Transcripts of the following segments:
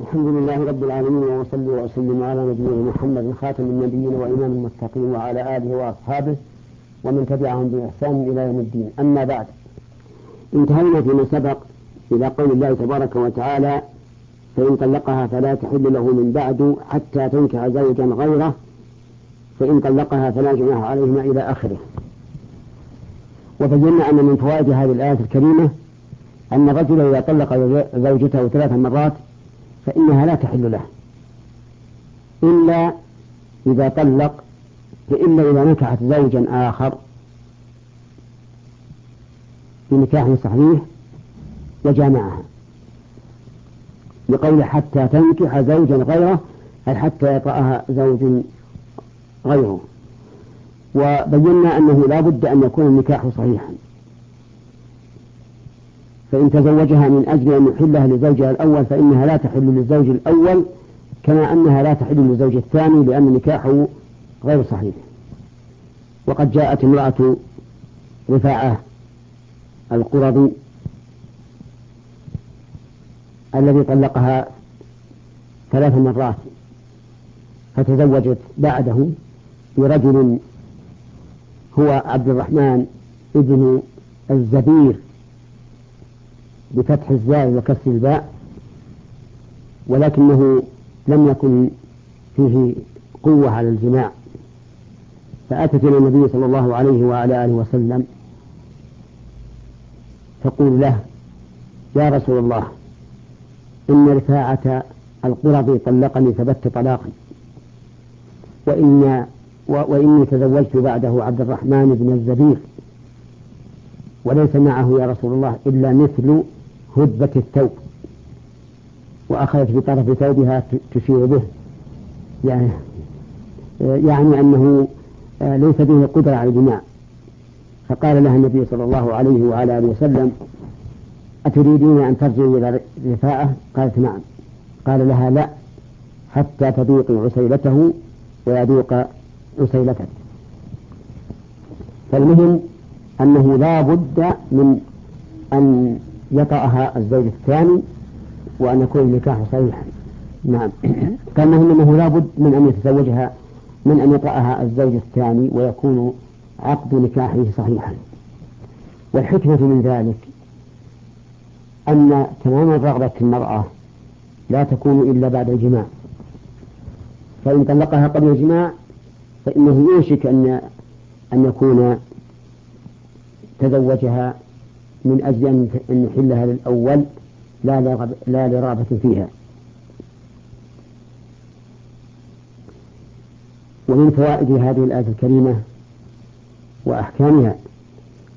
الحمد لله رب العالمين وصلي وسلم على نبينا محمد خاتم النبيين وإمام المتقين وعلى آله وأصحابه ومن تبعهم بإحسان إلى يوم الدين. أما بعد انتهينا فيما سبق إلى قول الله تبارك وتعالى فإن طلقها فلا تحل له من بعد حتى تنكح زوجا غيره فإن طلقها فلا جناح عليهما إلى آخره. وبينا أن من فوائد هذه الآية الكريمة أن الرجل إذا طلق زوجته ثلاث مرات فإنها لا تحل له. إلا إذا طلق إلا إذا نكحت زوجا آخر بنكاح صحيح وجامعها. بقول حتى تنكح زوجا غيره أي حتى يطأها زوج غيره. وبينا أنه لا بد أن يكون النكاح صحيحا. فإن تزوجها من أجل أن يحلها لزوجها الأول فإنها لا تحل للزوج الأول كما أنها لا تحل للزوج الثاني لأن نكاحه غير صحيح. وقد جاءت امرأة رفاعة القرظي الذي طلقها ثلاث مرات فتزوجت بعده برجل هو عبد الرحمن ابن الزبير بفتح الزاي وكسر الباء ولكنه لم يكن فيه قوة على الجماع. فأتت إلى النبي صلى الله عليه وعلى آله وسلم تقول له يا رسول الله إن رفاعة القرظي طلقني فبت طلاقا وإن وإني تزوجت بعده عبد الرحمن بن الزبير وليس معه يا رسول الله إلا مثل هدبة الثوب. وأخذت بطرف ثوبها تشير به. يعني يعني أنه ليس به قدرة على الجماع فقال لها النبي صلى الله عليه وعلى آله وسلم أتريدين أن ترجعي إلى رفاعة؟ قالت نعم. قال لها لا حتى تذوقي عسيلته ويذوق عسيلتك. فالمهم أنه لا بد من أن يطأها الزوج الثاني وأن يكون النكاح صحيحا. نعم. كان أنه لا بد من أن يتزوجها من أن يطأها الزوج الثاني ويكون عقد نكاحه صحيحا. والحكمة من ذلك أن تمام الرغبة المرأة لا تكون إلا بعد الجماع. فإن طلقها قبل الجماع فإنه يوشك أن أن يكون تزوجها من أجل أن يحلها للأول لا لا لرغبة فيها. ومن فوائد هذه الآية الكريمة وأحكامها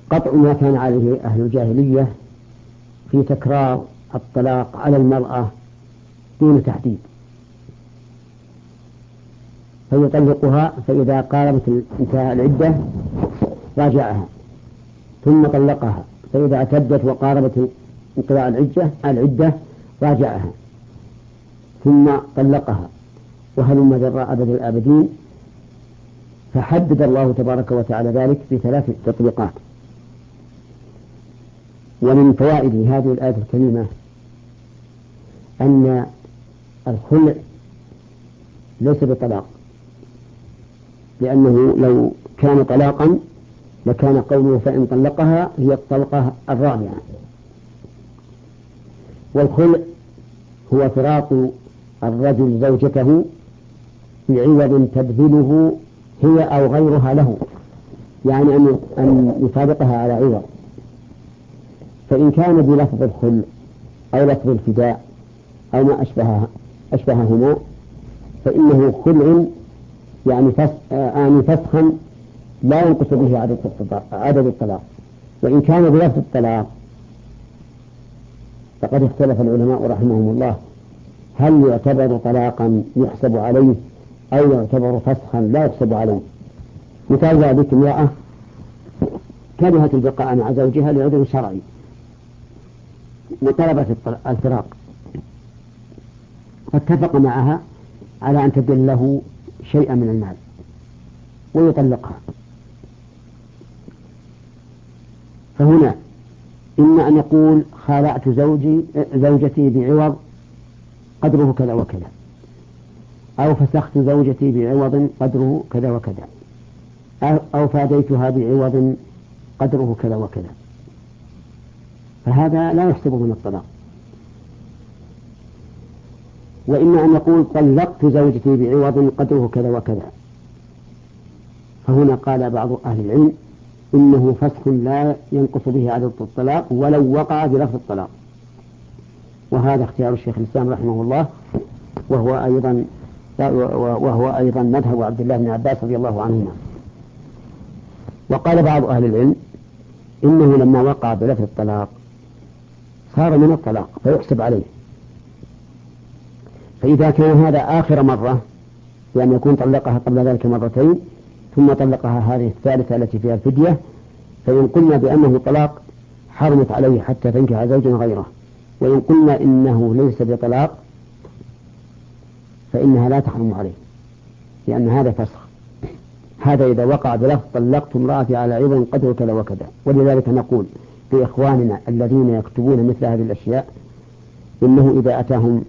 قطع ما كان عليه أهل الجاهلية في تكرار الطلاق على المرأة دون تحديد. فيطلقها فإذا قاربت انتهاء العدة راجعها ثم طلقها. فإذا اعتدت وقاربت انقضاء العدة العدة راجعها ثم طلقها. وهلم ذراء أبد الآبدين؟ فحدد الله تبارك وتعالى ذلك بثلاث تطبيقات. ومن فوائد هذه الآية الكريمة أن الخلع ليس بطلاق لأنه لو كان طلاقا لكان قوله فإن طلقها هي الطلقة الرابعة. والخلع هو فراق الرجل زوجته بعوض تبذله هي أو غيرها له يعني أن أن يفارقها على عوض. فإن كان بلفظ الخل أو لفظ الفداء أو ما أشبه أشبههما فإنه خلع يعني آن فسخا لا ينقص به عدد الطلاق وإن كان بلفظ الطلاق فقد اختلف العلماء رحمهم الله. هل يعتبر طلاقا يحسب عليه أو يعتبر فسخا لا يحسب عليه؟ مثال ذلك امرأة كرهت البقاء مع زوجها لعذر شرعي. وطلبت الفراق. فاتفق معها على أن تدل له شيئا من المال ويطلقها. فهنا إما أن يقول خالعت زوجي زوجتي بعوض قدره كذا وكذا. أو فسخت زوجتي بعوض قدره كذا وكذا. أو فاديتها بعوض قدره كذا وكذا. فهذا لا يحسب من الطلاق. وإما أن يقول طلقت زوجتي بعوض قدره كذا وكذا. فهنا قال بعض أهل العلم إنه فسخ لا ينقص به عدد الطلاق ولو وقع بلفظ الطلاق. وهذا اختيار الشيخ الإسلام رحمه الله وهو أيضا وهو أيضا مذهب عبد الله بن عباس رضي الله عنهما. وقال بعض أهل العلم إنه لما وقع بلفظ الطلاق صار من الطلاق فيحسب عليه. فإذا كان هذا آخر مرة بأن يكون طلقها قبل ذلك مرتين ثم طلقها هذه الثالثة التي فيها الفدية فإن قلنا بأنه طلاق حرمت عليه حتى تنكح زوجا غيره. وإن قلنا إنه ليس بطلاق فإنها لا تحرم عليه لأن هذا فسخ. هذا إذا وقع بلفظ طلقت امرأتي على عوض قدر كذا وكذا. ولذلك نقول لإخواننا الذين يكتبون مثل هذه الأشياء إنه إذا أتاهم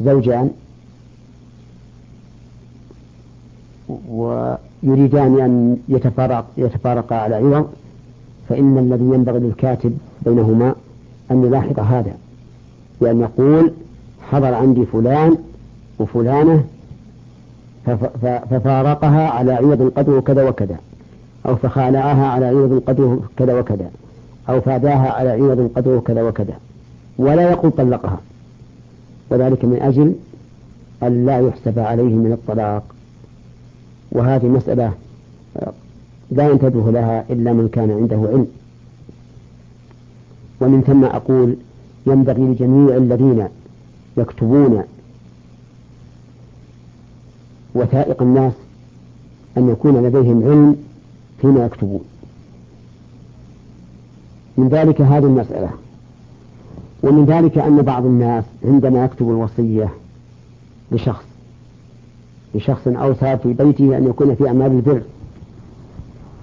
زوجان ويريدان أن يتفارق يتفارقا على عوض فإن الذي ينبغي للكاتب بينهما أن يلاحظ هذا بأن يقول حضر عندي فلان وفلانة ففارقها على عوض قدره كذا وكذا أو فخالعها على عوض قدره كذا وكذا أو فاداها على عوض قدره كذا وكذا ولا يقول طلقها. وذلك من أجل أن لا يحسب عليه من الطلاق. وهذه مسألة لا ينتبه لها إلا من كان عنده علم. ومن ثم أقول ينبغي لجميع الذين يكتبون وثائق الناس أن يكون لديهم علم فيما يكتبون. من ذلك هذه المسألة. ومن ذلك أن بعض الناس عندما يكتب الوصية لشخص لشخص أوصى في بيته أن يكون في أعمال البر.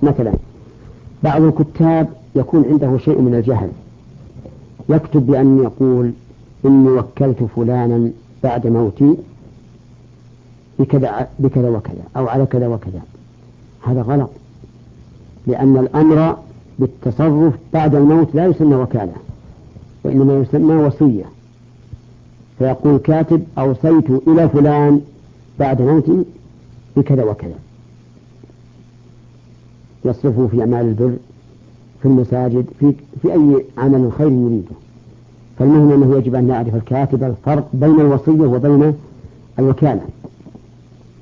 مثلا بعض الكتاب يكون عنده شيء من الجهل. يكتب بأن يقول إني وكلت فلانا بعد موتي بكذا بكذا وكذا أو على كذا وكذا. هذا غلط. لأن الأمر بالتصرف بعد الموت لا يسمى وكالة وإنما يسمى وصية. فيقول كاتب أوصيت إلى فلان بعد موتي بكذا وكذا. يصرفه في أعمال البر في المساجد في, في أي عمل خير يريده. فالمهم أنه يجب أن يعرف الكاتب الفرق بين الوصية وبين الوكالة.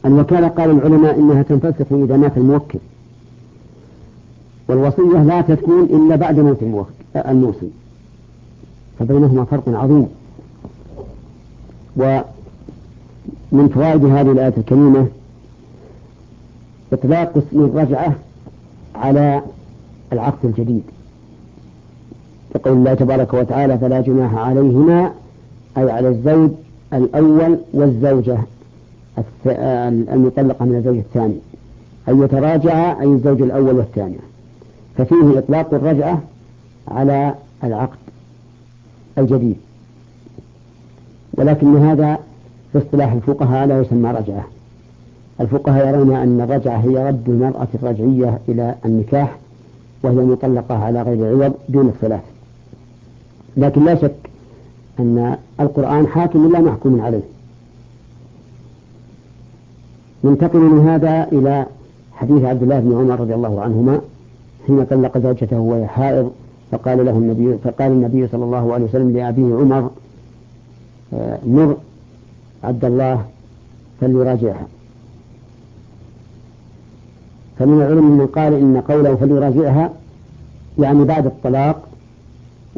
الوكالة قال العلماء إنها تنفسخ إذا مات الموكل. والوصية لا تكون إلا بعد موت الموصي فبينهما فرق عظيم. ومن فوائد هذه الآية الكريمة إطلاق اسم الرجعة على العقد الجديد. يقول الله تبارك وتعالى فلا جناح عليهما أي على الزوج الأول والزوجة المطلقة من الزوج الثاني. أن يتراجع أي الزوج الأول والثاني. ففيه إطلاق الرجعة على العقد الجديد. ولكن هذا في اصطلاح الفقهاء لا يسمى رجعة. الفقهاء يرون أن الرجعة هي رد المرأة الرجعية إلى النكاح وهي مطلقة على غير عوض دون الثلاث لكن لا شك أن القرآن حاكم لا محكوم عليه. ننتقل من هذا إلى حديث عبد الله بن عمر رضي الله عنهما حين طلق زوجته وهي حائض فقال له النبي فقال النبي صلى الله عليه وسلم لأبيه عمر آه، مر عبد الله فليراجعها. فمن العلم من قال إن قوله فليراجعها يعني بعد الطلاق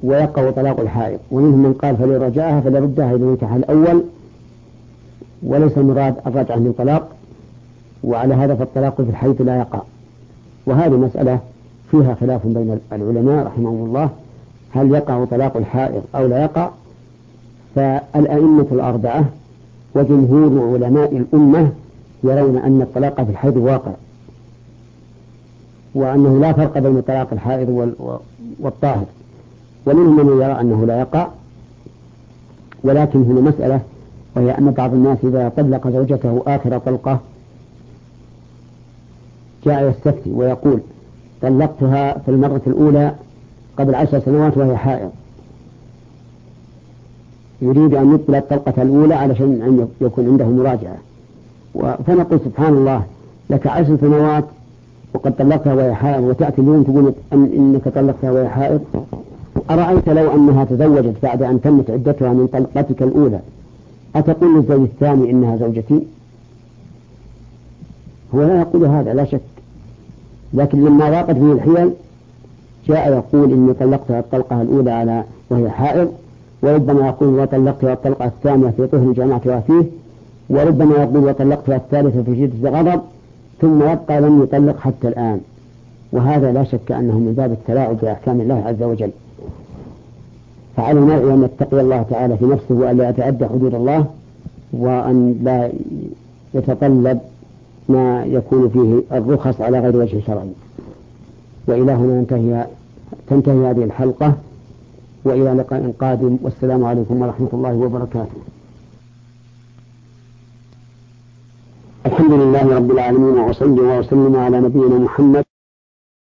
ويقع طلاق الحائض. ومنهم من قال فليراجعها فليردها إلى نكاح الأول. وليس المراد الرجعة من طلاق وعلى هذا فالطلاق في الحيث لا يقع. وهذه مسألة فيها خلاف بين العلماء رحمهم الله. هل يقع طلاق الحائض أو لا يقع؟ فالأئمة الأربعة وجمهور علماء الأمة يرون أن الطلاق في الحيض واقع وأنه لا فرق بين طلاق الحائض والطاهر. ومنهم من يرى أنه لا يقع ولكن هنا مسألة وهي أن بعض الناس إذا طلق زوجته آخر طلقة جاء يستفتي ويقول طلقتها في المرة الأولى قبل عشر سنوات وهي حائض. يريد أن يبطل الطلقة الأولى علشان أن يكون عنده مراجعة. فنقول سبحان الله لك عشر سنوات وقد طلقتها وهي حائض وتأتي اليوم تقول أن إنك طلقتها وهي حائض. أرأيت لو أنها تزوجت بعد أن تمت عدتها من طلقتك الأولى؟ أتقول للزوج الثاني إنها زوجتي؟ هو لا يقول هذا لا شك. لكن لما ضاقت به الحيل جاء يقول إني طلقتها الطلقة الأولى على وهي حائض. وربما يقول وطلقتها الطلقة الثانية في طهر جمعتها فيه وربما يقول وطلقتها الثالثة في شدة غضب ثم يبقى لم يطلق حتى الآن. وهذا لا شك أنه من باب التلاعب بأحكام الله عز وجل. فعلى المرء أن يتقي الله تعالى في نفسه وأن لا يتعدى حدود الله وأن لا يتطلب ما يكون فيه الرخص على غير وجه شرعي. وإلى هنا ننتهي تنتهي هذه الحلقة. وإلى لقاء قادم والسلام عليكم ورحمة الله وبركاته. الحمد لله رب العالمين وأصلي وأسلم على نبينا محمد